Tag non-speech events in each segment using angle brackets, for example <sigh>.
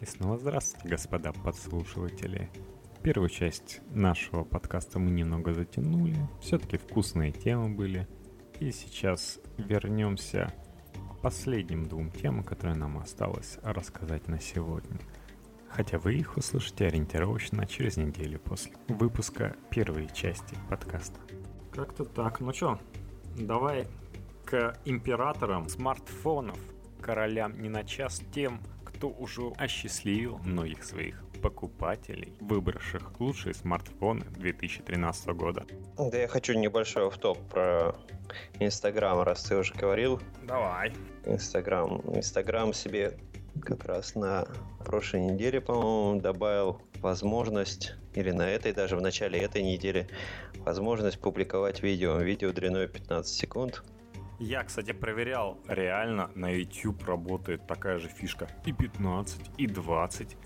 И снова здравствуйте, господа подслушиватели. Первую часть нашего подкаста мы немного затянули. Все-таки вкусные темы были. И сейчас вернемся к последним двум темам, которые нам осталось рассказать на сегодня. Хотя вы их услышите ориентировочно через неделю после выпуска первой части подкаста. Как-то так. Ну что, давай к императорам смартфонов, королям не на час, тем, кто уже осчастливил многих своих покупателей, выбравших лучшие смартфоны 2013 года. Да я хочу небольшой автоп про Инстаграм, раз ты уже говорил. Давай. Инстаграм. Инстаграм себе как раз на прошлой неделе, по-моему, добавил возможность, или на этой, даже в начале этой недели, возможность публиковать видео. Видео длиной 15 секунд. Я, кстати, проверял, реально на YouTube работает такая же фишка. И 15, и 20,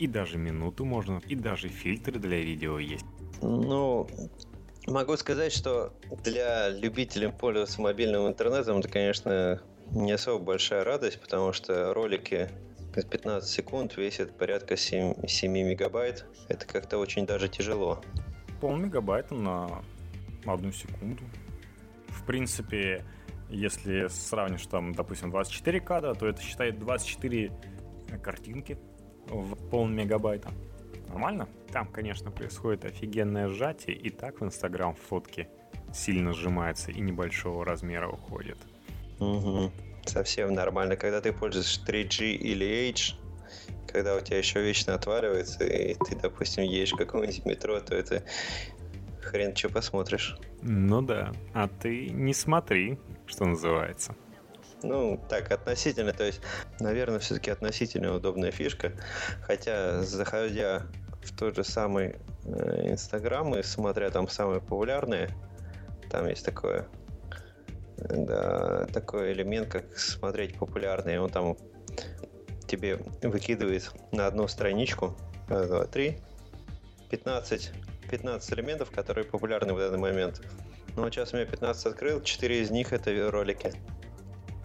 и даже минуту можно, и даже фильтры для видео есть. Ну, могу сказать, что для любителей пользоваться мобильным интернетом это, конечно, не особо большая радость, потому что ролики 15 секунд весят порядка 7, 7 мегабайт. Это как-то очень даже тяжело. Пол мегабайта на одну секунду. В принципе, если сравнишь там, допустим, 24 кадра, то это считает 24 картинки в пол мегабайта. Нормально? Там, конечно, происходит офигенное сжатие, и так в Инстаграм фотки сильно сжимаются и небольшого размера уходят. Угу. Совсем нормально. Когда ты пользуешься 3G или H, когда у тебя еще вечно отваливается, и ты, допустим, едешь в какое-нибудь метро, то это хрен что посмотришь. Ну да. А ты не смотри, что называется. Ну, так, относительно, то есть, наверное, все-таки относительно удобная фишка. Хотя, заходя в тот же самый э, Инстаграм и смотря там самые популярные, там есть такое, да, такой элемент, как смотреть популярные. Он там тебе выкидывает на одну страничку, раз, два, три, 15, 15 элементов, которые популярны в данный момент. Ну, вот сейчас у меня 15 открыл, 4 из них это ролики.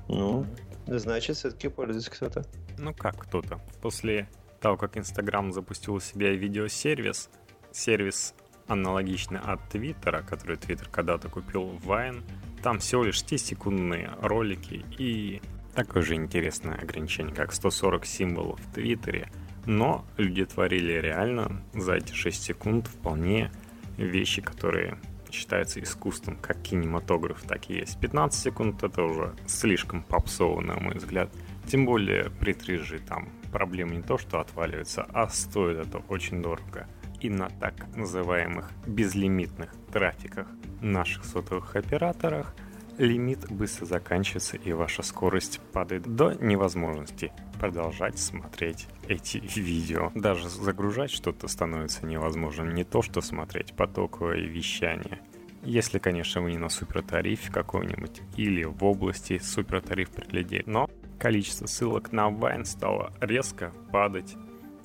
Ну, значит, все-таки пользуется кто-то. Ну как кто-то? После того, как Инстаграм запустил у себя видеосервис, сервис аналогичный от Твиттера, который Твиттер когда-то купил Vine, там всего лишь 10-секундные ролики и такое же интересное ограничение, как 140 символов в Твиттере. Но люди творили реально за эти 6 секунд вполне вещи, которые считается искусством, как кинематограф, так и есть. 15 секунд это уже слишком попсово, на мой взгляд. Тем более при 3G там проблема не то, что отваливается, а стоит это очень дорого. И на так называемых безлимитных трафиках наших сотовых операторах лимит быстро заканчивается и ваша скорость падает до невозможности продолжать смотреть эти видео. Даже загружать что-то становится невозможным. Не то, что смотреть потоковое вещание. Если, конечно, вы не на супертарифе какой-нибудь или в области супертариф приглядеть. Но количество ссылок на Vine стало резко падать.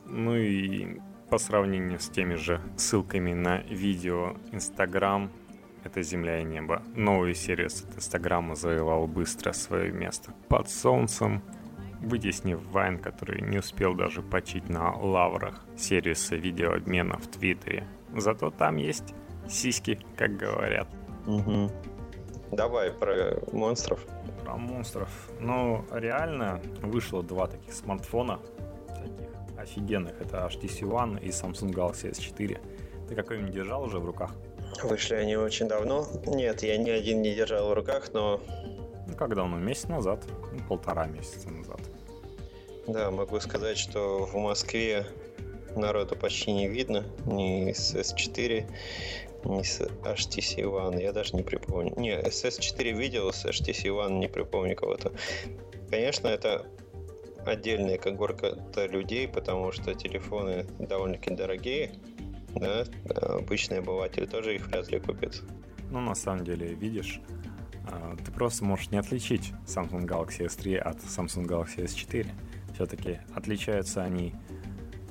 Ну и по сравнению с теми же ссылками на видео Instagram, это земля и небо. Новый сервис от Инстаграма завоевал быстро свое место. Под солнцем вытеснив Вайн, который не успел даже почить на лаврах сервиса видеообмена в Твиттере. Зато там есть сиськи, как говорят. Угу. Давай про монстров. Про монстров. Ну, реально вышло два таких смартфона, таких офигенных. Это HTC One и Samsung Galaxy S4. Ты какой-нибудь держал уже в руках? Вышли они очень давно. Нет, я ни один не держал в руках, но... Ну, как давно? Месяц назад. Ну, полтора месяца назад. Да, могу сказать, что в Москве народу почти не видно ни с S4, ни с HTC One. Я даже не припомню. Не, с S4 видел, с HTC One не припомню кого-то. Конечно, это отдельная когорка людей, потому что телефоны довольно-таки дорогие. Да, обычный обыватель тоже их вряд ли купит. Ну, на самом деле, видишь, а, ты просто можешь не отличить Samsung Galaxy S3 от Samsung Galaxy S4 все-таки отличаются они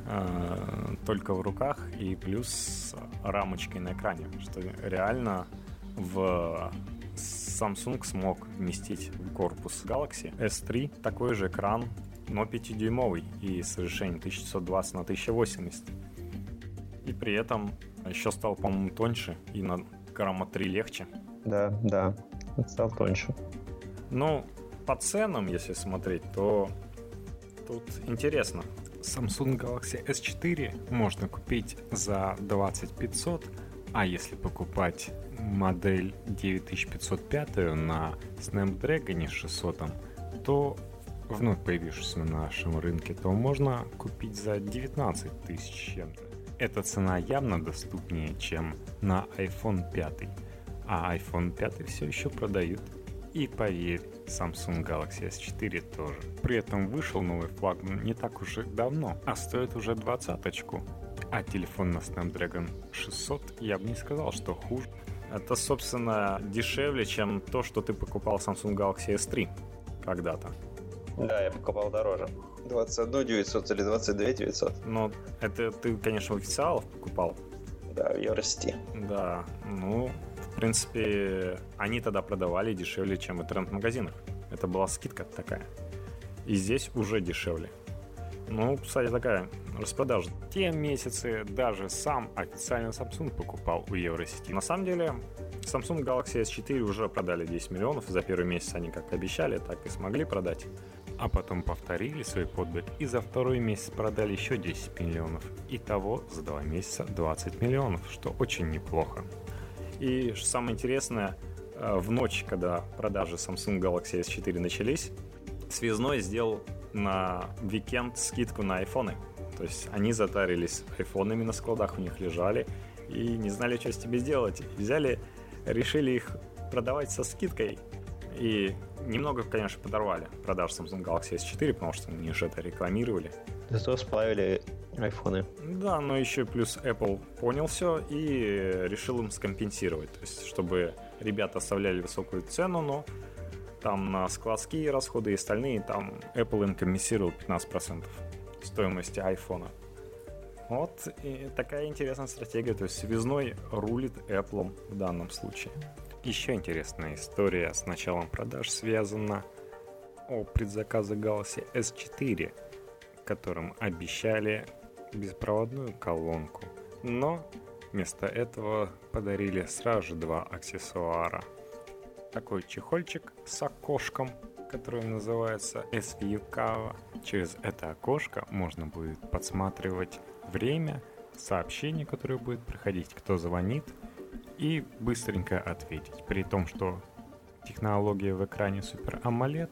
э, только в руках и плюс рамочкой на экране, что реально в Samsung смог вместить в корпус Galaxy S3 такой же экран но 5-дюймовый и с разрешением 1920 на 1080. И при этом еще стал, по-моему, тоньше и на грамма 3 легче. Да, да, стал тоньше. Ну, по ценам, если смотреть, то тут интересно. Samsung Galaxy S4 можно купить за 2500, а если покупать модель 9505 на Snapdragon 600, то вновь появившуюся на нашем рынке, то можно купить за 19 тысяч чем-то. Эта цена явно доступнее, чем на iPhone 5. А iPhone 5 все еще продают. И поверь, Samsung Galaxy S4 тоже. При этом вышел новый флагман не так уж и давно, а стоит уже двадцаточку. А телефон на Snapdragon 600 я бы не сказал, что хуже. Это, собственно, дешевле, чем то, что ты покупал Samsung Galaxy S3 когда-то. Да, я покупал дороже. 21 900 или 22 900. Но это ты, конечно, у официалов покупал. Да, в Евросети. Да, ну, в принципе, они тогда продавали дешевле, чем в интернет-магазинах. Это была скидка такая. И здесь уже дешевле. Ну, кстати, такая распродажа. Те месяцы даже сам официально Samsung покупал у Евросети. На самом деле, Samsung Galaxy S4 уже продали 10 миллионов. За первый месяц они как обещали, так и смогли продать. А потом повторили свой подбит и за второй месяц продали еще 10 миллионов. Итого за два месяца 20 миллионов, что очень неплохо. И самое интересное, э, в ночь, когда продажи Samsung Galaxy S4 начались, Связной сделал на викенд скидку на айфоны. То есть они затарились айфонами на складах, у них лежали и не знали, что с этим сделать. Взяли, решили их продавать со скидкой и немного, конечно, подорвали продаж Samsung Galaxy S4, потому что они же это рекламировали. Зато сплавили айфоны. Да, но еще плюс Apple понял все и решил им скомпенсировать. То есть, чтобы ребята оставляли высокую цену, но там на складские расходы и остальные, там Apple им комиссировал 15% стоимости айфона. Вот и такая интересная стратегия, то есть связной рулит Apple в данном случае. Еще интересная история. С началом продаж связана о предзаказе Galaxy S4, которым обещали беспроводную колонку, но вместо этого подарили сразу же два аксессуара. Такой чехольчик с окошком, который называется SVU Через это окошко можно будет подсматривать время, сообщение, которое будет проходить, кто звонит – и быстренько ответить. При том, что технология в экране Super AMOLED,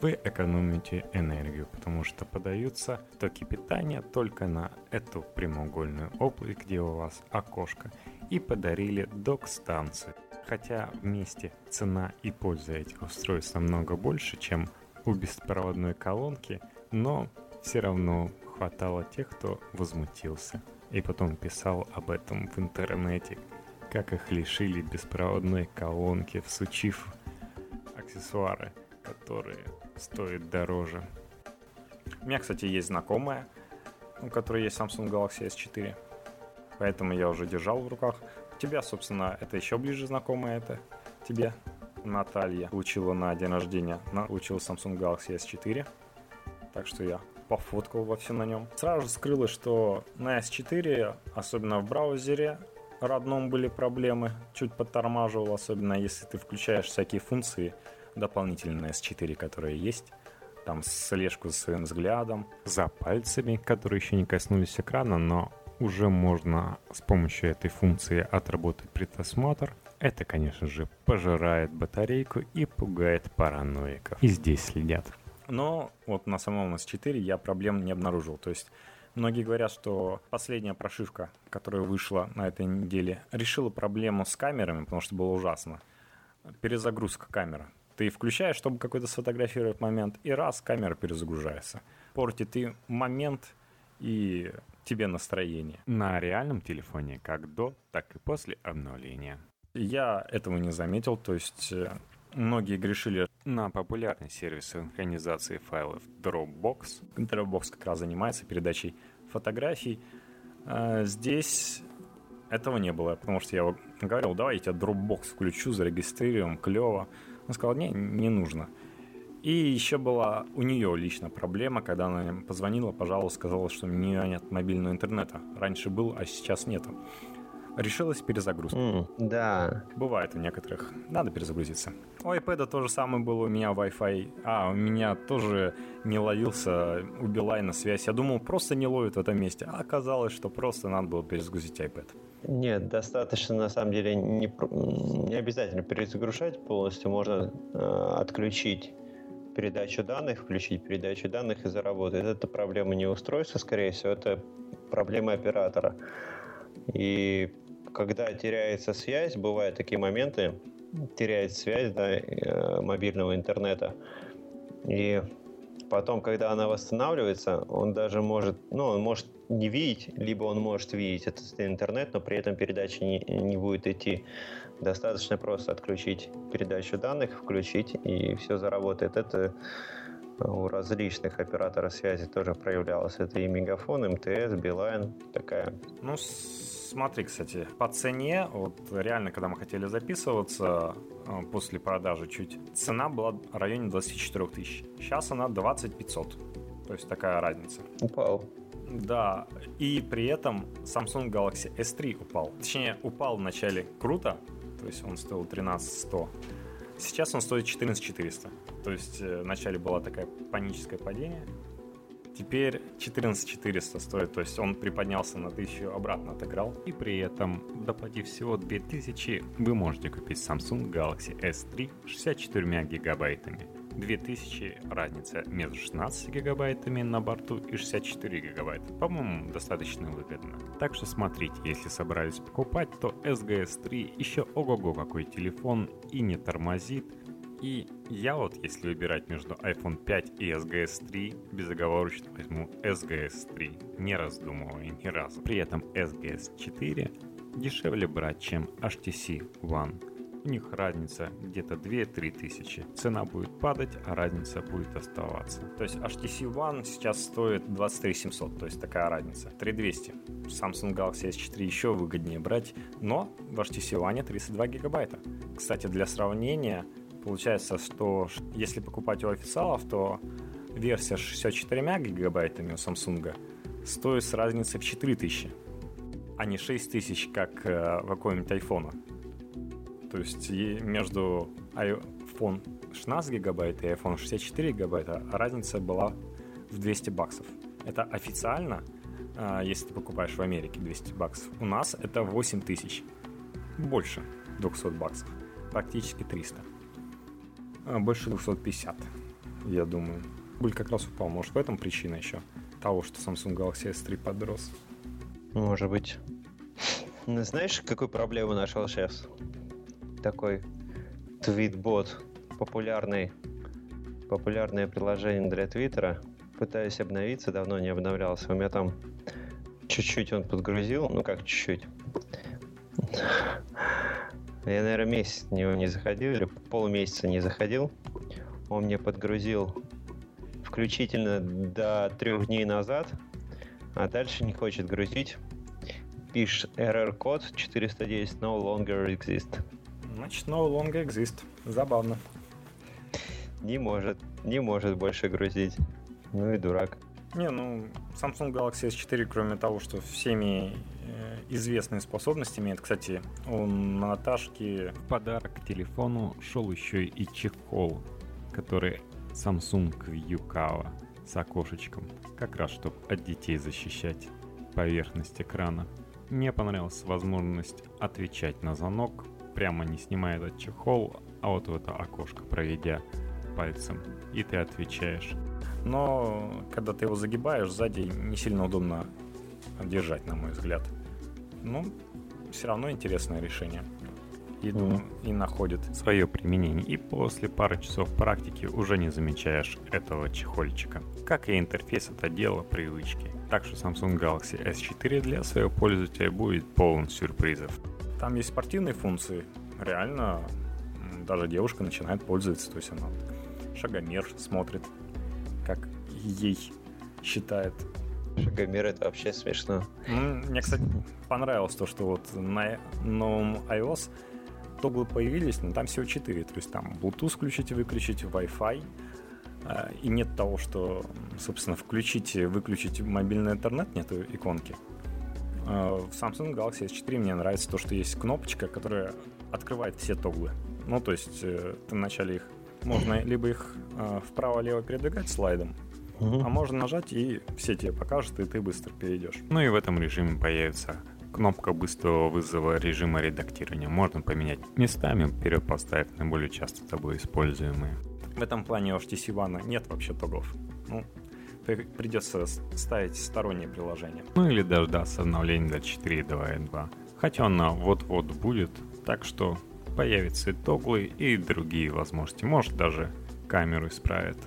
вы экономите энергию, потому что подаются токи питания только на эту прямоугольную область, где у вас окошко, и подарили док-станцию. Хотя вместе цена и польза этих устройств намного больше, чем у беспроводной колонки, но все равно хватало тех, кто возмутился и потом писал об этом в интернете, как их лишили беспроводной колонки, всучив аксессуары, которые стоят дороже. У меня, кстати, есть знакомая, у которой есть Samsung Galaxy S4, поэтому я уже держал в руках. У тебя, собственно, это еще ближе знакомая это тебе. Наталья получила на день рождения, получила Samsung Galaxy S4, так что я пофоткал во все на нем. Сразу же скрылось, что на S4, особенно в браузере, родном были проблемы, чуть подтормаживал, особенно если ты включаешь всякие функции дополнительные S4, которые есть. Там слежку за своим взглядом, за пальцами, которые еще не коснулись экрана, но уже можно с помощью этой функции отработать предосмотр. Это, конечно же, пожирает батарейку и пугает параноиков. И здесь следят. Но вот на самом S4 я проблем не обнаружил. То есть Многие говорят, что последняя прошивка, которая вышла на этой неделе, решила проблему с камерами, потому что было ужасно. Перезагрузка камеры. Ты включаешь, чтобы какой-то сфотографировать момент, и раз, камера перезагружается. Портит и момент, и тебе настроение. На реальном телефоне как до, так и после обновления. Я этого не заметил, то есть э, многие грешили на популярный сервис синхронизации файлов Dropbox. Dropbox как раз занимается передачей фотографий. А здесь этого не было, потому что я говорил, давай я тебе Dropbox включу, зарегистрируем, клево. Он сказал, не, не нужно. И еще была у нее лично проблема, когда она позвонила, пожалуйста, сказала, что у нее нет мобильного интернета. Раньше был, а сейчас нету. Решилась перезагрузка. Mm, да. Бывает у некоторых. Надо перезагрузиться. У iPad то же самое было у меня Wi-Fi. А, у меня тоже не ловился у Билайна связь. Я думал, просто не ловит в этом месте. А оказалось, что просто надо было перезагрузить iPad. Нет, достаточно на самом деле не, не обязательно перезагружать полностью. Можно э, отключить передачу данных, включить передачу данных и заработать. Это проблема не устройства, скорее всего, это проблема оператора. И когда теряется связь, бывают такие моменты, теряет связь да, э, мобильного интернета. И потом, когда она восстанавливается, он даже может, ну, он может не видеть, либо он может видеть этот интернет, но при этом передача не, не будет идти. Достаточно просто отключить передачу данных, включить, и все заработает. Это у различных операторов связи тоже проявлялось. Это и Мегафон, МТС, Билайн, такая. Ну, смотри, кстати, по цене, вот реально, когда мы хотели записываться э, после продажи чуть, цена была в районе 24 тысяч. Сейчас она 20 500. То есть такая разница. Упал. Да, и при этом Samsung Galaxy S3 упал. Точнее, упал вначале круто, то есть он стоил 13 100. Сейчас он стоит 14 400. То есть э, вначале было такое паническое падение, Теперь 14400 стоит, то есть он приподнялся на 1000, обратно отыграл. И при этом, доплатив всего 2000, вы можете купить Samsung Galaxy S3 с 64 гигабайтами. 2000 разница между 16 гигабайтами на борту и 64 гигабайта. По-моему, достаточно выгодно. Так что смотрите, если собрались покупать, то SGS3 еще ого-го какой телефон и не тормозит, и я вот, если выбирать между iPhone 5 и SGS 3, безоговорочно возьму SGS 3, не раздумывая ни разу. При этом SGS 4 дешевле брать, чем HTC One. У них разница где-то 2-3 тысячи. Цена будет падать, а разница будет оставаться. То есть HTC One сейчас стоит 23 700, то есть такая разница. 3200. Samsung Galaxy S4 еще выгоднее брать, но в HTC One 32 гигабайта. Кстати, для сравнения, Получается, что если покупать у официалов, то версия с 64 гигабайтами у Samsung стоит с разницей в 4000, а не 6000, как э, в каком-нибудь iPhone. То есть между iPhone 16 гигабайт и iPhone 64 гигабайта разница была в 200 баксов. Это официально, э, если ты покупаешь в Америке 200 баксов. У нас это 8000. Больше 200 баксов. Практически 300. А, больше 250, я думаю. Рубль как раз упал. Может, в этом причина еще того, что Samsung Galaxy S3 подрос? Может быть. <laughs> Знаешь, какую проблему нашел сейчас? Такой твитбот, популярный, популярное приложение для Твиттера. Пытаюсь обновиться, давно не обновлялся. У меня там чуть-чуть он подгрузил, ну как чуть-чуть. Я, наверное, месяц в него не заходил, или полмесяца не заходил. Он мне подгрузил включительно до трех дней назад, а дальше не хочет грузить. Пишет error код 410 no longer exist. Значит, no longer exist. Забавно. Не может, не может больше грузить. Ну и дурак. Не, ну, Samsung Galaxy S4, кроме того, что всеми э, известные способности имеет, кстати, у Наташки в подарок к телефону шел еще и чехол, который Samsung Yukawa с окошечком, как раз чтобы от детей защищать поверхность экрана. Мне понравилась возможность отвечать на звонок, прямо не снимая этот чехол, а вот в это окошко проведя пальцем, и ты отвечаешь но когда ты его загибаешь, сзади не сильно удобно держать, на мой взгляд. Ну, все равно интересное решение. И, mm и находит свое применение. И после пары часов практики уже не замечаешь этого чехольчика. Как и интерфейс от отдела привычки. Так что Samsung Galaxy S4 для своего пользователя будет полон сюрпризов. Там есть спортивные функции. Реально, даже девушка начинает пользоваться. То есть она шагомер смотрит, как ей считает. Шагомер это вообще смешно. Мне, кстати, понравилось то, что вот на новом iOS тоглы появились, но там всего 4. То есть там Bluetooth включить и выключить, Wi-Fi, А, и нет того, что, собственно, включить и выключить мобильный интернет, нету иконки. А, в Samsung Galaxy S4 мне нравится то, что есть кнопочка, которая открывает все тоглы. Ну, то есть э, ты вначале их можно либо их э, вправо-лево передвигать слайдом, угу. а можно нажать и все тебе покажут, и ты быстро перейдешь. Ну и в этом режиме появится кнопка быстрого вызова режима редактирования. Можно поменять местами, вперед поставив наиболее часто тобой используемые. В этом плане у HTC One нет вообще тоглов. Ну, придется ставить сторонние приложения. Ну или дождаться обновления до 4.2.2. Хотя она вот-вот будет, так что появятся и тоглы, и другие возможности. Может даже камеру исправят.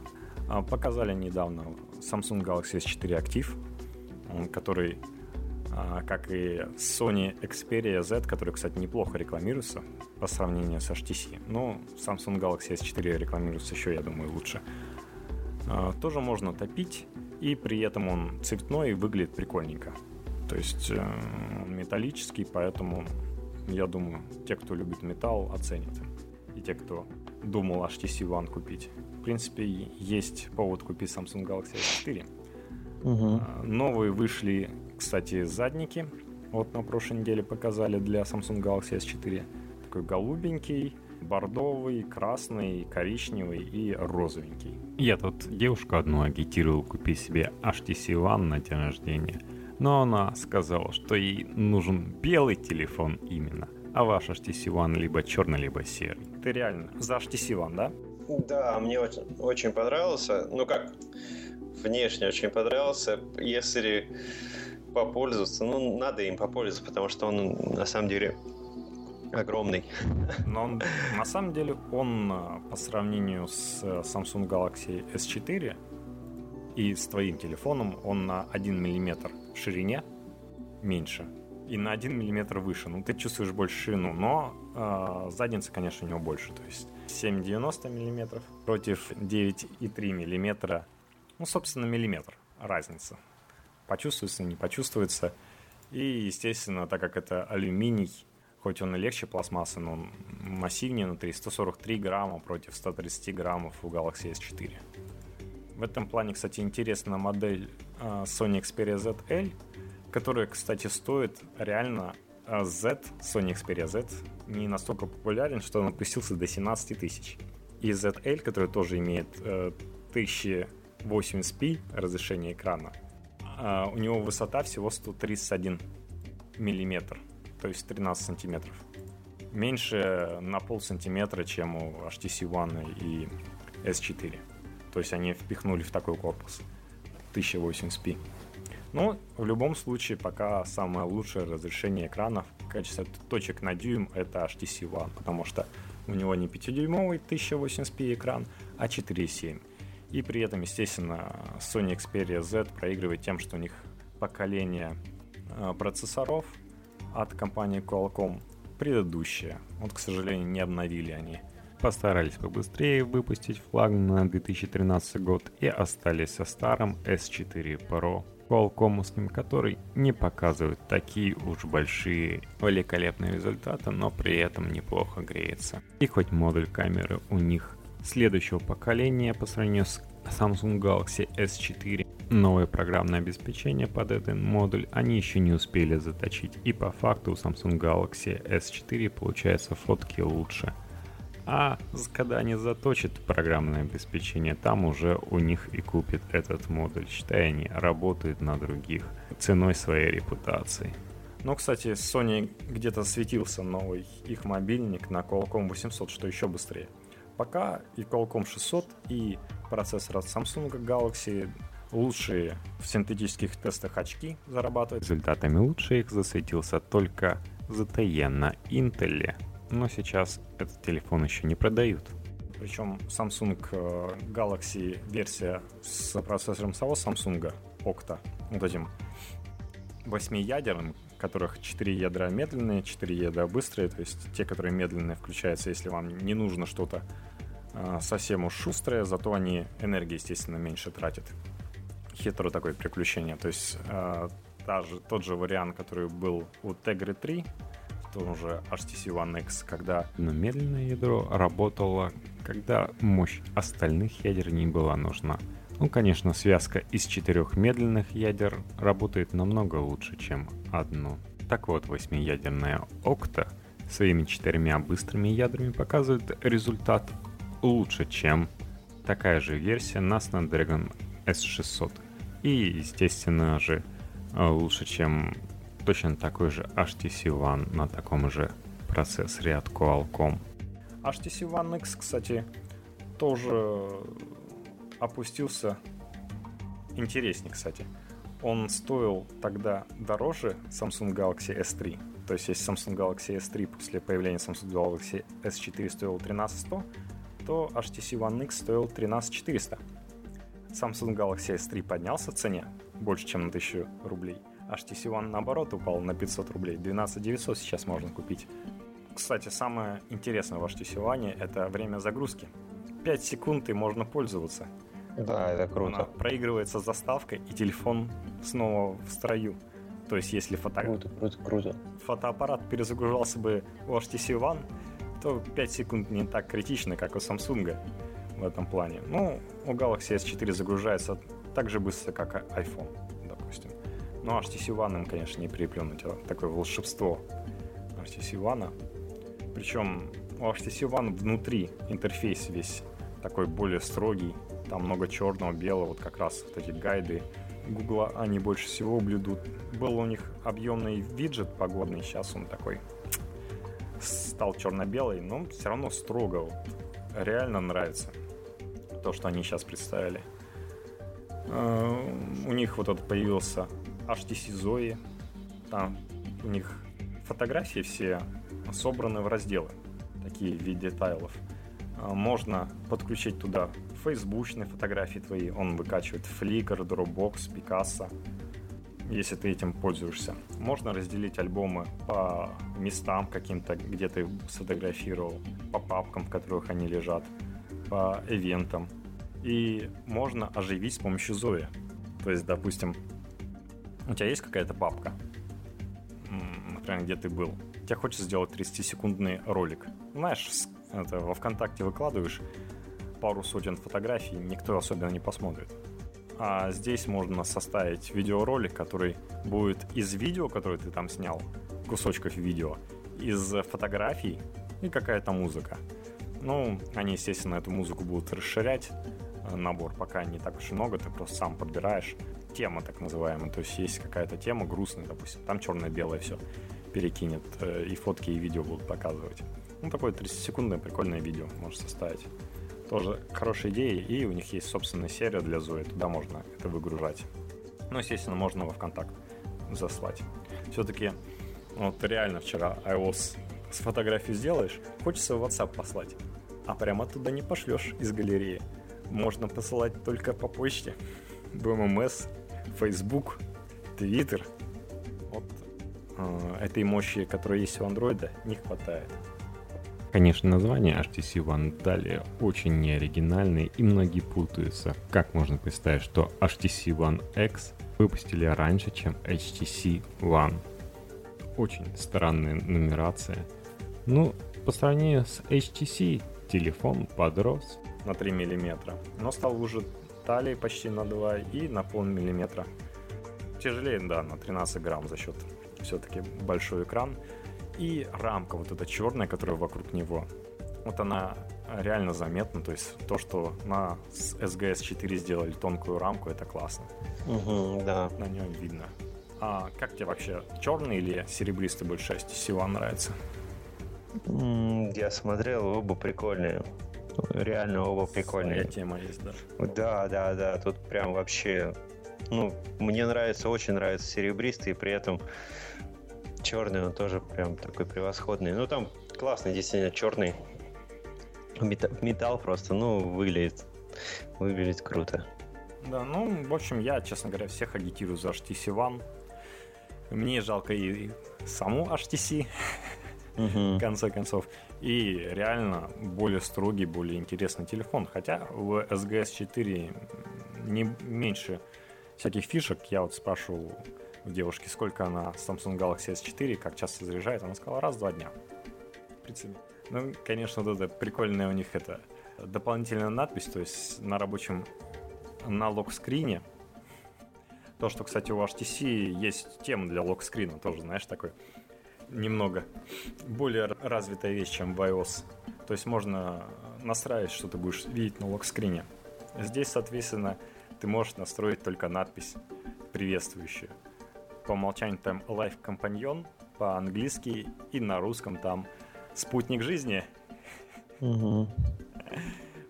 А, показали недавно Samsung Galaxy S4 Active, который, а, как и Sony Xperia Z, который, кстати, неплохо рекламируется по сравнению с HTC. Но Samsung Galaxy S4 рекламируется еще, я думаю, лучше. А, тоже можно топить, и при этом он цветной и выглядит прикольненько. То есть э, он металлический, поэтому я думаю, те, кто любит металл, оценят. И те, кто думал HTC One купить. В принципе, есть повод купить Samsung Galaxy S4. Угу. Новые вышли, кстати, задники. Вот на прошлой неделе показали для Samsung Galaxy S4. Такой голубенький, бордовый, красный, коричневый и розовенький. Я тут девушку одну агитировал купить себе HTC One на день рождения – но она сказала, что ей нужен белый телефон именно, а ваш HTC One либо черный, либо серый. Ты реально за HTC One, да? Да, мне очень, очень понравился. Ну как, внешне очень понравился. Если попользоваться, ну надо им попользоваться, потому что он на самом деле огромный. Но он, на самом деле он э, по сравнению с э, Samsung Galaxy S4 и с твоим телефоном он на 1 мм в ширине меньше и на 1 мм выше. Ну, ты чувствуешь больше ширину, но э, задница, конечно, у него больше. То есть 7,90 мм против 9,3 мм. Ну, собственно, миллиметр разница. Почувствуется, не почувствуется. И, естественно, так как это алюминий, хоть он и легче пластмассы, но он массивнее внутри, 143 грамма против 130 граммов у Galaxy S4. В этом плане, кстати, интересна модель а, Sony Xperia ZL, которая, кстати, стоит реально а, Z, Sony Xperia Z, не настолько популярен, что он опустился до 17 тысяч. И ZL, который тоже имеет 1080p э, разрешение экрана, а, у него высота всего 131 миллиметр, то есть 13 сантиметров. Меньше на пол сантиметра, чем у HTC One и S4. То есть они впихнули в такой корпус 1080p. Но в любом случае пока самое лучшее разрешение экранов в качестве точек на дюйм это HTC One, потому что у него не 5-дюймовый 1080p экран, а 4.7. И при этом, естественно, Sony Xperia Z проигрывает тем, что у них поколение э, процессоров от компании Qualcomm предыдущее. Вот, к сожалению, не обновили они постарались побыстрее выпустить флаг на 2013 год и остались со старым S4 Pro Qualcomm, который не показывает такие уж большие великолепные результаты, но при этом неплохо греется. И хоть модуль камеры у них следующего поколения по сравнению с Samsung Galaxy S4, новое программное обеспечение под этот модуль они еще не успели заточить, и по факту у Samsung Galaxy S4 получается фотки лучше – а когда они заточат программное обеспечение, там уже у них и купит этот модуль. Считай, они работают на других ценой своей репутации. Но, кстати, Sony где-то светился новый их мобильник на Qualcomm 800, что еще быстрее. Пока и Qualcomm 600, и процессор от Samsung Galaxy лучшие в синтетических тестах очки зарабатывают. Результатами лучше их засветился только ZTE на Intel но сейчас этот телефон еще не продают. Причем Samsung э, Galaxy версия с процессором самого Samsung Octa, вот этим восьмиядерным, которых 4 ядра медленные, 4 ядра быстрые, то есть те, которые медленные, включаются, если вам не нужно что-то совсем уж шустрое, зато они энергии, естественно, меньше тратят. Хитро такое приключение. То есть э, та же, тот же вариант, который был у Tegra 3, том же HTC One X, когда медленное ядро работало, когда мощь остальных ядер не была нужна. Ну, конечно, связка из четырех медленных ядер работает намного лучше, чем одно. Так вот, восьмиядерная Octa своими четырьмя быстрыми ядрами показывает результат лучше, чем такая же версия на Snapdragon S600. И, естественно же, лучше, чем точно такой же HTC One на таком же процессоре от Qualcomm. HTC One X, кстати, тоже опустился интереснее, кстати. Он стоил тогда дороже Samsung Galaxy S3. То есть, если Samsung Galaxy S3 после появления Samsung Galaxy S4 стоил 13100, то HTC One X стоил 13400. Samsung Galaxy S3 поднялся в цене больше, чем на 1000 рублей. HTC One наоборот упал на 500 рублей. 12900 сейчас можно купить. Кстати, самое интересное в HTC One это время загрузки. 5 секунд и можно пользоваться. Да, это круто. Она проигрывается заставкой, и телефон снова в строю. То есть, если фото... круто, круто, круто. фотоаппарат перезагружался бы у HTC One, то 5 секунд не так критично, как у Samsung в этом плане. Ну, у Galaxy S4 загружается так же быстро, как iPhone, допустим. Но HTC One им, конечно, не переплюнуть. Это такое волшебство HTC One. Причем у HTC One внутри интерфейс весь такой более строгий, там много черного, белого, вот как раз вот эти гайды Гугла они больше всего блюдут. Был у них объемный виджет погодный, сейчас он такой стал черно-белый, но все равно строго. Реально нравится то, что они сейчас представили. Uh, у них вот этот появился HTC Zoe. Там у них фотографии все собраны в разделы, такие в виде тайлов. Uh, можно подключить туда фейсбучные фотографии твои, он выкачивает Flickr, Dropbox, Picasso, если ты этим пользуешься. Можно разделить альбомы по местам каким-то, где ты сфотографировал, по папкам, в которых они лежат, по ивентам. И можно оживить с помощью Zoe. То есть, допустим, у тебя есть какая-то папка, например, где ты был. Тебе хочется сделать 30-секундный ролик. Знаешь, это во ВКонтакте выкладываешь, пару сотен фотографий никто особенно не посмотрит. А здесь можно составить видеоролик, который будет из видео, которое ты там снял, кусочков видео, из фотографий и какая-то музыка. Ну, они, естественно, эту музыку будут расширять, набор пока не так уж и много, ты просто сам подбираешь. Тема так называемая, то есть есть какая-то тема грустная, допустим, там черное-белое все перекинет, э, и фотки, и видео будут показывать. Ну, такое 30-секундное прикольное видео можешь составить. Тоже хорошая идея, и у них есть собственная серия для Zoe, туда можно это выгружать. Ну, естественно, можно во ВКонтакт заслать. Все-таки, вот реально вчера iOS с фотографией сделаешь, хочется в WhatsApp послать, а прямо туда не пошлешь из галереи. Можно посылать только по почте. BMMS, Facebook, Twitter. Вот э, этой мощи, которая есть у андроида, не хватает. Конечно, название HTC One далее очень неоригинальное и многие путаются. Как можно представить, что HTC One X выпустили раньше, чем HTC One? Очень странная нумерация. Ну, по сравнению с HTC, телефон подрос на 3 мм, но стал уже талии почти на 2 и на пол миллиметра. Тяжелее, да, на 13 грамм за счет все-таки большой экран. И рамка вот эта черная, которая вокруг него, вот она реально заметна. То есть то, что на SGS 4 сделали тонкую рамку, это классно. Угу, да. На нем видно. А как тебе вообще, черный или серебристый больше HTC One нравится? Я смотрел, оба прикольные. Реально оба прикольные. Своя тема есть, да? Да, да, да. Тут прям вообще... Ну, мне нравится, очень нравится серебристый, и при этом черный, он тоже прям такой превосходный. Ну, там классный, действительно, черный металл, просто, ну, выглядит, выглядит круто. Да, ну, в общем, я, честно говоря, всех агитирую за HTC One. Мне жалко и саму HTC, в конце концов. И реально более строгий, более интересный телефон. Хотя в SGS 4 не меньше всяких фишек. Я вот спрашивал у девушки, сколько она Samsung Galaxy S4, как часто заряжает, она сказала раз-два дня. Принципе. Ну, конечно, вот это прикольная у них это дополнительная надпись, то есть на рабочем на лог-скрине. То, что, кстати, у HTC есть тема для лог-скрина, тоже, знаешь, такой немного более развитая вещь, чем в iOS. То есть можно настраивать, что ты будешь видеть на лог-скрине. Здесь, соответственно, ты можешь настроить только надпись приветствующую. По умолчанию там Life Companion по-английски и на русском там спутник жизни. Угу.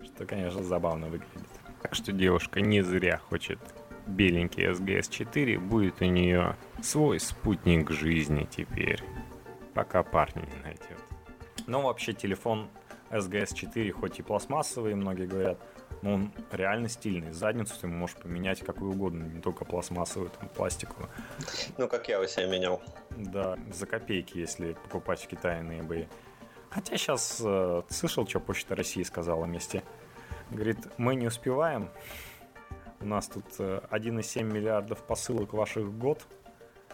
Что, конечно, забавно выглядит. Так что девушка не зря хочет беленький SGS-4, будет у нее свой спутник жизни теперь. Пока парни не найдет. Но вообще телефон SGS-4 хоть и пластмассовый, многие говорят, но он реально стильный. Задницу ты можешь поменять какую угодно, не только пластмассовую, там, пластиковую. Ну, как я у себя менял. Да, за копейки, если покупать в Китае на eBay. Хотя сейчас э, слышал, что Почта России сказала вместе. Говорит, мы не успеваем. У нас тут э, 1,7 миллиардов посылок ваших в год.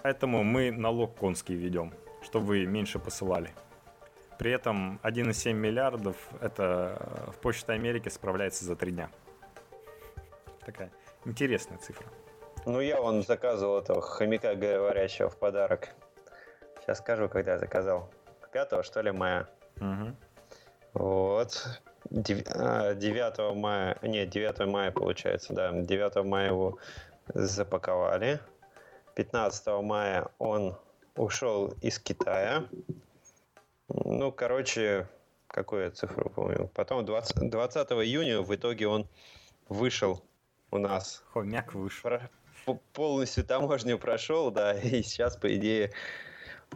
Поэтому мы налог конский ведем, чтобы вы меньше посылали. При этом 1,7 миллиардов это э, в Почте Америки справляется за три дня. Такая интересная цифра. Ну, я вон заказывал этого хомяка говорящего в подарок. Сейчас скажу, когда я заказал. 5 что ли, мая. Угу. Вот. 9 а, мая, нет, 9 мая получается, да. 9 мая его запаковали. 15 мая он ушел из Китая. Ну, короче, какую я цифру помню. Потом 20, 20 июня в итоге он вышел у нас. Хомяк вышел. Про, полностью таможню прошел, да, <laughs> и сейчас, по идее,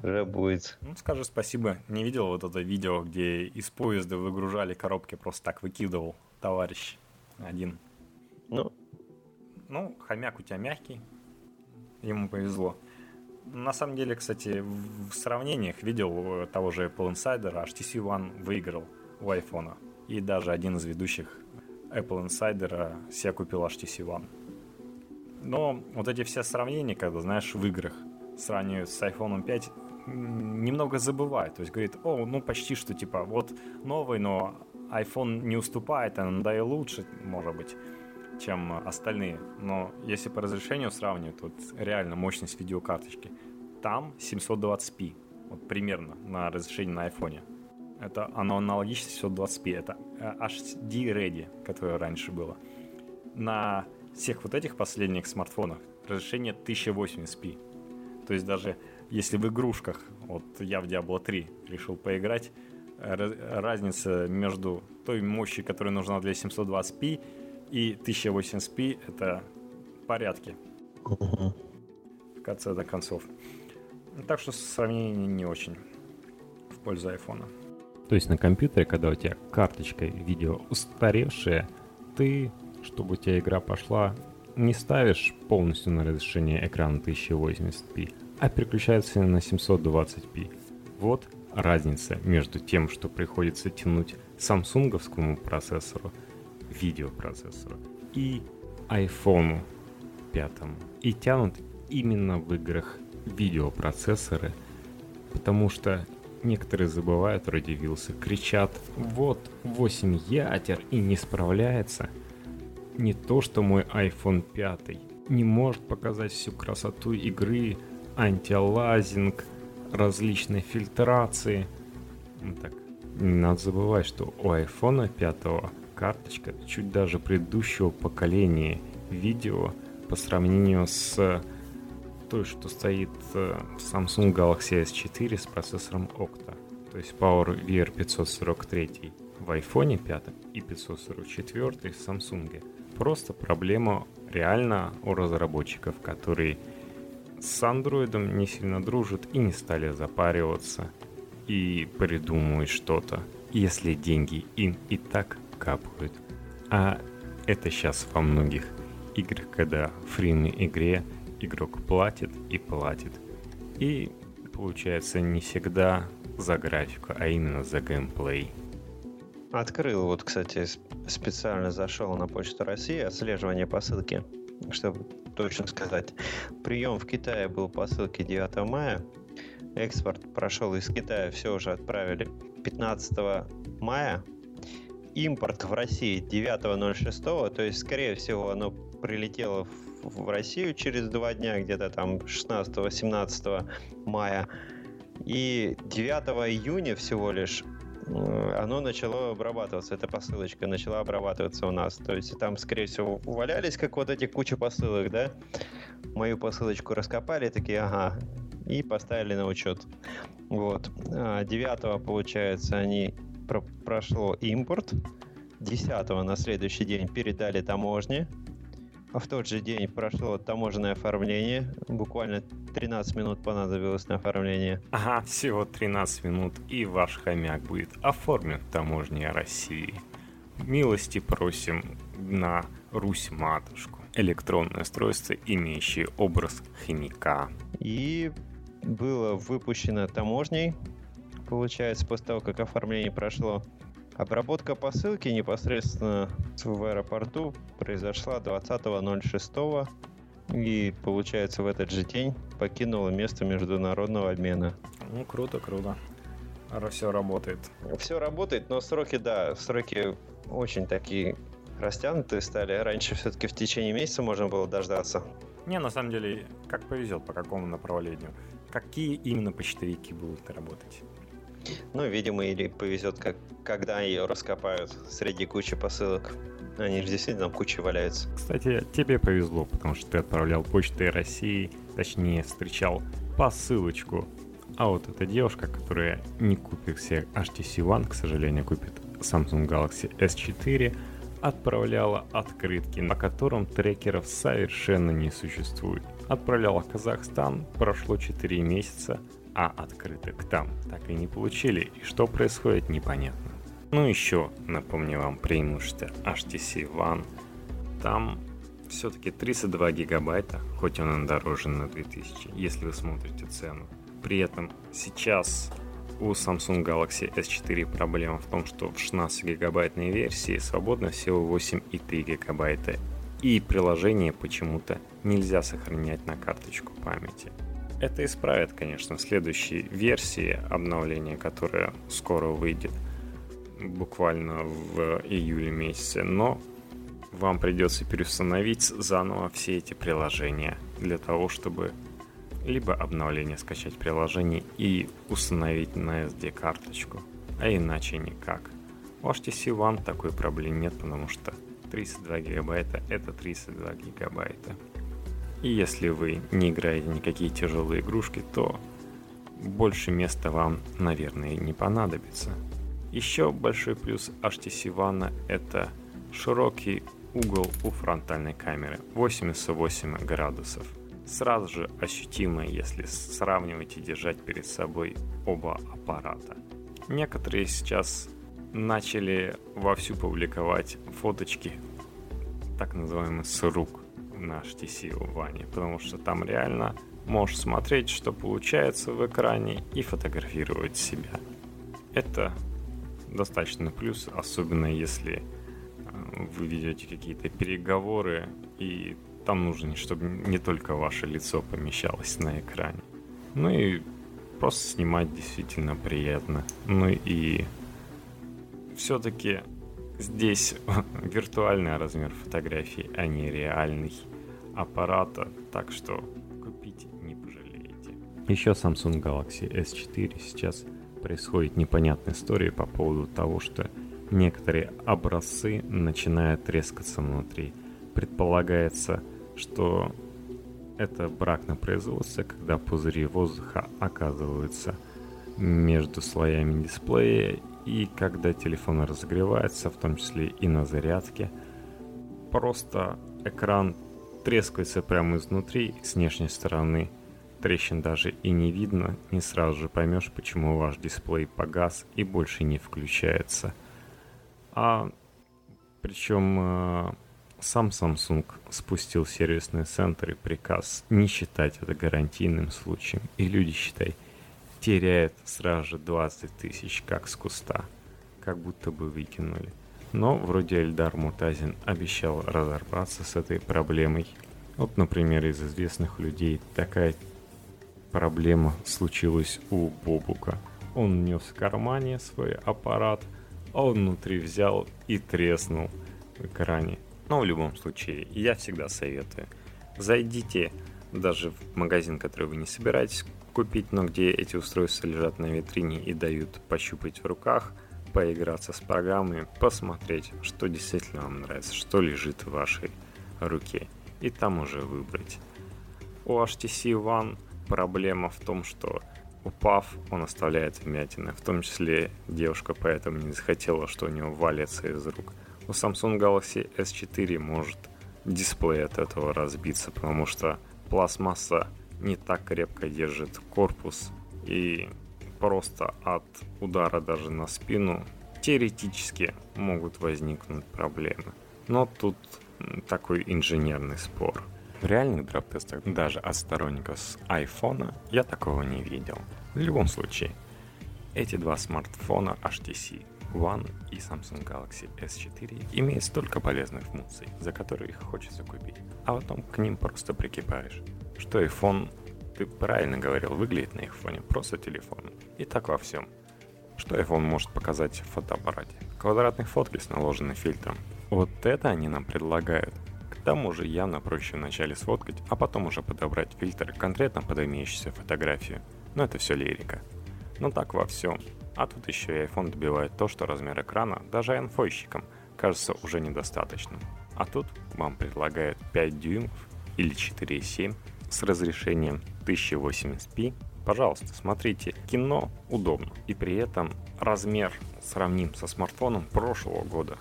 уже будет. Ну, скажу спасибо. Не видел вот это видео, где из поезда выгружали коробки, просто так выкидывал товарищ один. Ну, ну, хомяк у тебя мягкий. Ему повезло. На самом деле, кстати, в сравнениях видел того же Apple Insider, HTC One выиграл у iPhone. И даже один из ведущих Apple Insider себе купил HTC One. Но вот эти все сравнения, когда, знаешь, в играх сравнивают с iPhone 5, немного забывает. То есть говорит, о, ну почти что типа вот новый, но iPhone не уступает, а да и лучше, может быть чем остальные. Но если по разрешению сравнивать, вот реально мощность видеокарточки, там 720p, вот примерно на разрешении на iPhone. Это оно аналогично 720p, это HD Ready, которое раньше было. На всех вот этих последних смартфонах разрешение 1080p. То есть даже если в игрушках, вот я в Diablo 3 решил поиграть, разница между той мощью, которая нужна для 720p и 1080p это порядки. В конце до концов. Так что сравнение не очень в пользу айфона. То есть на компьютере, когда у тебя карточка видео устаревшая, ты, чтобы у тебя игра пошла, не ставишь полностью на разрешение экрана 1080p, а переключается на 720p. Вот разница между тем, что приходится тянуть самсунговскому процессору – видеопроцессору и iPhone 5. И тянут именно в играх видеопроцессоры, потому что некоторые забывают, родивился, кричат, вот 8 ядер и не справляется. Не то, что мой iPhone 5 не может показать всю красоту игры, антилазинг, различные фильтрации. Ну так, не надо забывать, что у iPhone 5 карточка чуть даже предыдущего поколения видео по сравнению с той, что стоит в э, Samsung Galaxy S4 с процессором Octa. То есть Power VR 543 в iPhone 5 и 544 в Samsung. Просто проблема реально у разработчиков, которые с Android не сильно дружат и не стали запариваться и придумывать что-то, если деньги им и так капают. А это сейчас во многих играх, когда в фриной игре игрок платит и платит. И получается не всегда за графику, а именно за геймплей. Открыл, вот, кстати, специально зашел на Почту России, отслеживание посылки. чтобы точно сказать. Прием в Китае был по ссылке 9 мая. Экспорт прошел из Китая, все уже отправили 15 мая. Импорт в России 9.06, то есть, скорее всего, оно прилетело в, в Россию через два дня, где-то там 16-17 мая. И 9 июня всего лишь Э, оно начало обрабатываться, эта посылочка начала обрабатываться у нас. То есть там, скорее всего, увалялись, как вот эти куча посылок, да? Мою посылочку раскопали, такие, ага, и поставили на учет. Вот. 9 а получается, они про прошло импорт. 10 на следующий день передали таможне. А в тот же день прошло таможенное оформление. Буквально 13 минут понадобилось на оформление. Ага, всего 13 минут, и ваш хомяк будет оформлен в таможне России. Милости просим на Русь-матушку. Электронное устройство, имеющее образ хомяка. И было выпущено таможней, получается, после того, как оформление прошло. Обработка посылки непосредственно в аэропорту произошла 20.06 и, получается, в этот же день покинула место международного обмена. Ну, круто, круто. Все работает. Все работает, но сроки, да, сроки очень такие растянутые стали. Раньше все-таки в течение месяца можно было дождаться. Не, на самом деле, как повезет, по какому направлению. Какие именно почтовики будут работать? Ну, видимо, или повезет, как, когда ее раскопают среди кучи посылок. Они же действительно куча валяются. Кстати, тебе повезло, потому что ты отправлял почтой России, точнее, встречал посылочку. А вот эта девушка, которая не купит себе HTC One, к сожалению, купит Samsung Galaxy S4, отправляла открытки, на котором трекеров совершенно не существует. Отправляла Казахстан, прошло 4 месяца, а открыток там так и не получили, и что происходит непонятно. Ну еще напомню вам преимущество HTC One. Там все-таки 32 гигабайта, хоть он и дороже на 2000, если вы смотрите цену. При этом сейчас у Samsung Galaxy S4 проблема в том, что в 16 гигабайтной версии свободно всего 8,3 гигабайта, и приложение почему-то нельзя сохранять на карточку памяти. Это исправят, конечно, в следующей версии обновления, которое скоро выйдет, буквально в июле месяце, но вам придется переустановить заново все эти приложения для того, чтобы либо обновление скачать приложение и установить на SD-карточку, а иначе никак. У HTC One такой проблемы нет, потому что 32 гигабайта это 32 гигабайта. И если вы не играете никакие тяжелые игрушки, то больше места вам, наверное, не понадобится. Еще большой плюс HTC One это широкий угол у фронтальной камеры 88 градусов. Сразу же ощутимо, если сравнивать и держать перед собой оба аппарата. Некоторые сейчас начали вовсю публиковать фоточки, так называемые с рук на HTC One, потому что там реально можешь смотреть, что получается в экране и фотографировать себя. Это достаточно плюс, особенно если э, вы ведете какие-то переговоры, и там нужно, чтобы не только ваше лицо помещалось на экране. Ну и просто снимать действительно приятно. Ну и все-таки Здесь <laughs> виртуальный размер фотографии, а не реальный аппарата, так что купить не пожалеете. Еще Samsung Galaxy S4 сейчас происходит непонятная история по поводу того, что некоторые образцы начинают трескаться внутри. Предполагается, что это брак на производстве, когда пузыри воздуха оказываются между слоями дисплея и когда телефон разогревается, в том числе и на зарядке, просто экран трескается прямо изнутри, с внешней стороны. Трещин даже и не видно, не сразу же поймешь, почему ваш дисплей погас и больше не включается. А причем э, сам Samsung спустил сервисный центр и приказ не считать это гарантийным случаем. И люди, считай, теряет сразу же 20 тысяч, как с куста. Как будто бы выкинули. Но вроде Эльдар Мутазин обещал разобраться с этой проблемой Вот, например, из известных людей такая проблема случилась у Бобука. Он нес в кармане свой аппарат, а он внутри взял и треснул в экране. Но в любом случае, я всегда советую. Зайдите даже в магазин, который вы не собираетесь купить, но где эти устройства лежат на витрине и дают пощупать в руках, поиграться с программами, посмотреть, что действительно вам нравится, что лежит в вашей руке. И там уже выбрать. У HTC One проблема в том, что упав, он оставляет вмятины. В том числе девушка поэтому не захотела, что у него валится из рук. У Samsung Galaxy S4 может дисплей от этого разбиться, потому что пластмасса не так крепко держит корпус и просто от удара даже на спину теоретически могут возникнуть проблемы. Но тут такой инженерный спор. В реальных дроп-тестах даже от сторонников с iPhone я такого не видел. В любом случае, эти два смартфона HTC One и Samsung Galaxy S4 имеют столько полезных функций, за которые их хочется купить, а потом к ним просто прикипаешь. Что iPhone, ты правильно говорил, выглядит на их фоне просто телефон. И так во всем. Что iPhone может показать в фотоаппарате? Квадратные фотки с наложенным фильтром. Вот это они нам предлагают. К тому же явно проще вначале сфоткать, а потом уже подобрать фильтр конкретно под имеющуюся фотографию. Но это все лирика. Но так во всем. А тут еще и iPhone добивает то, что размер экрана даже инфойщикам кажется уже недостаточным. А тут вам предлагают 5 дюймов или 4,7 с разрешением 1080p. Пожалуйста, смотрите, кино удобно. И при этом размер сравним со смартфоном прошлого года.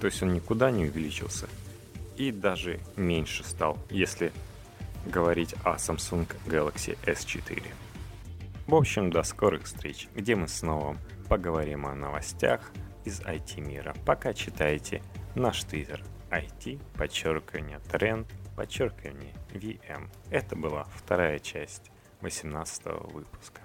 То есть он никуда не увеличился. И даже меньше стал, если говорить о Samsung Galaxy S4. В общем, до скорых встреч, где мы снова поговорим о новостях из IT-мира. Пока читайте наш твиттер IT, подчеркивание тренд, подчеркивание VM. Это была вторая часть 18 выпуска.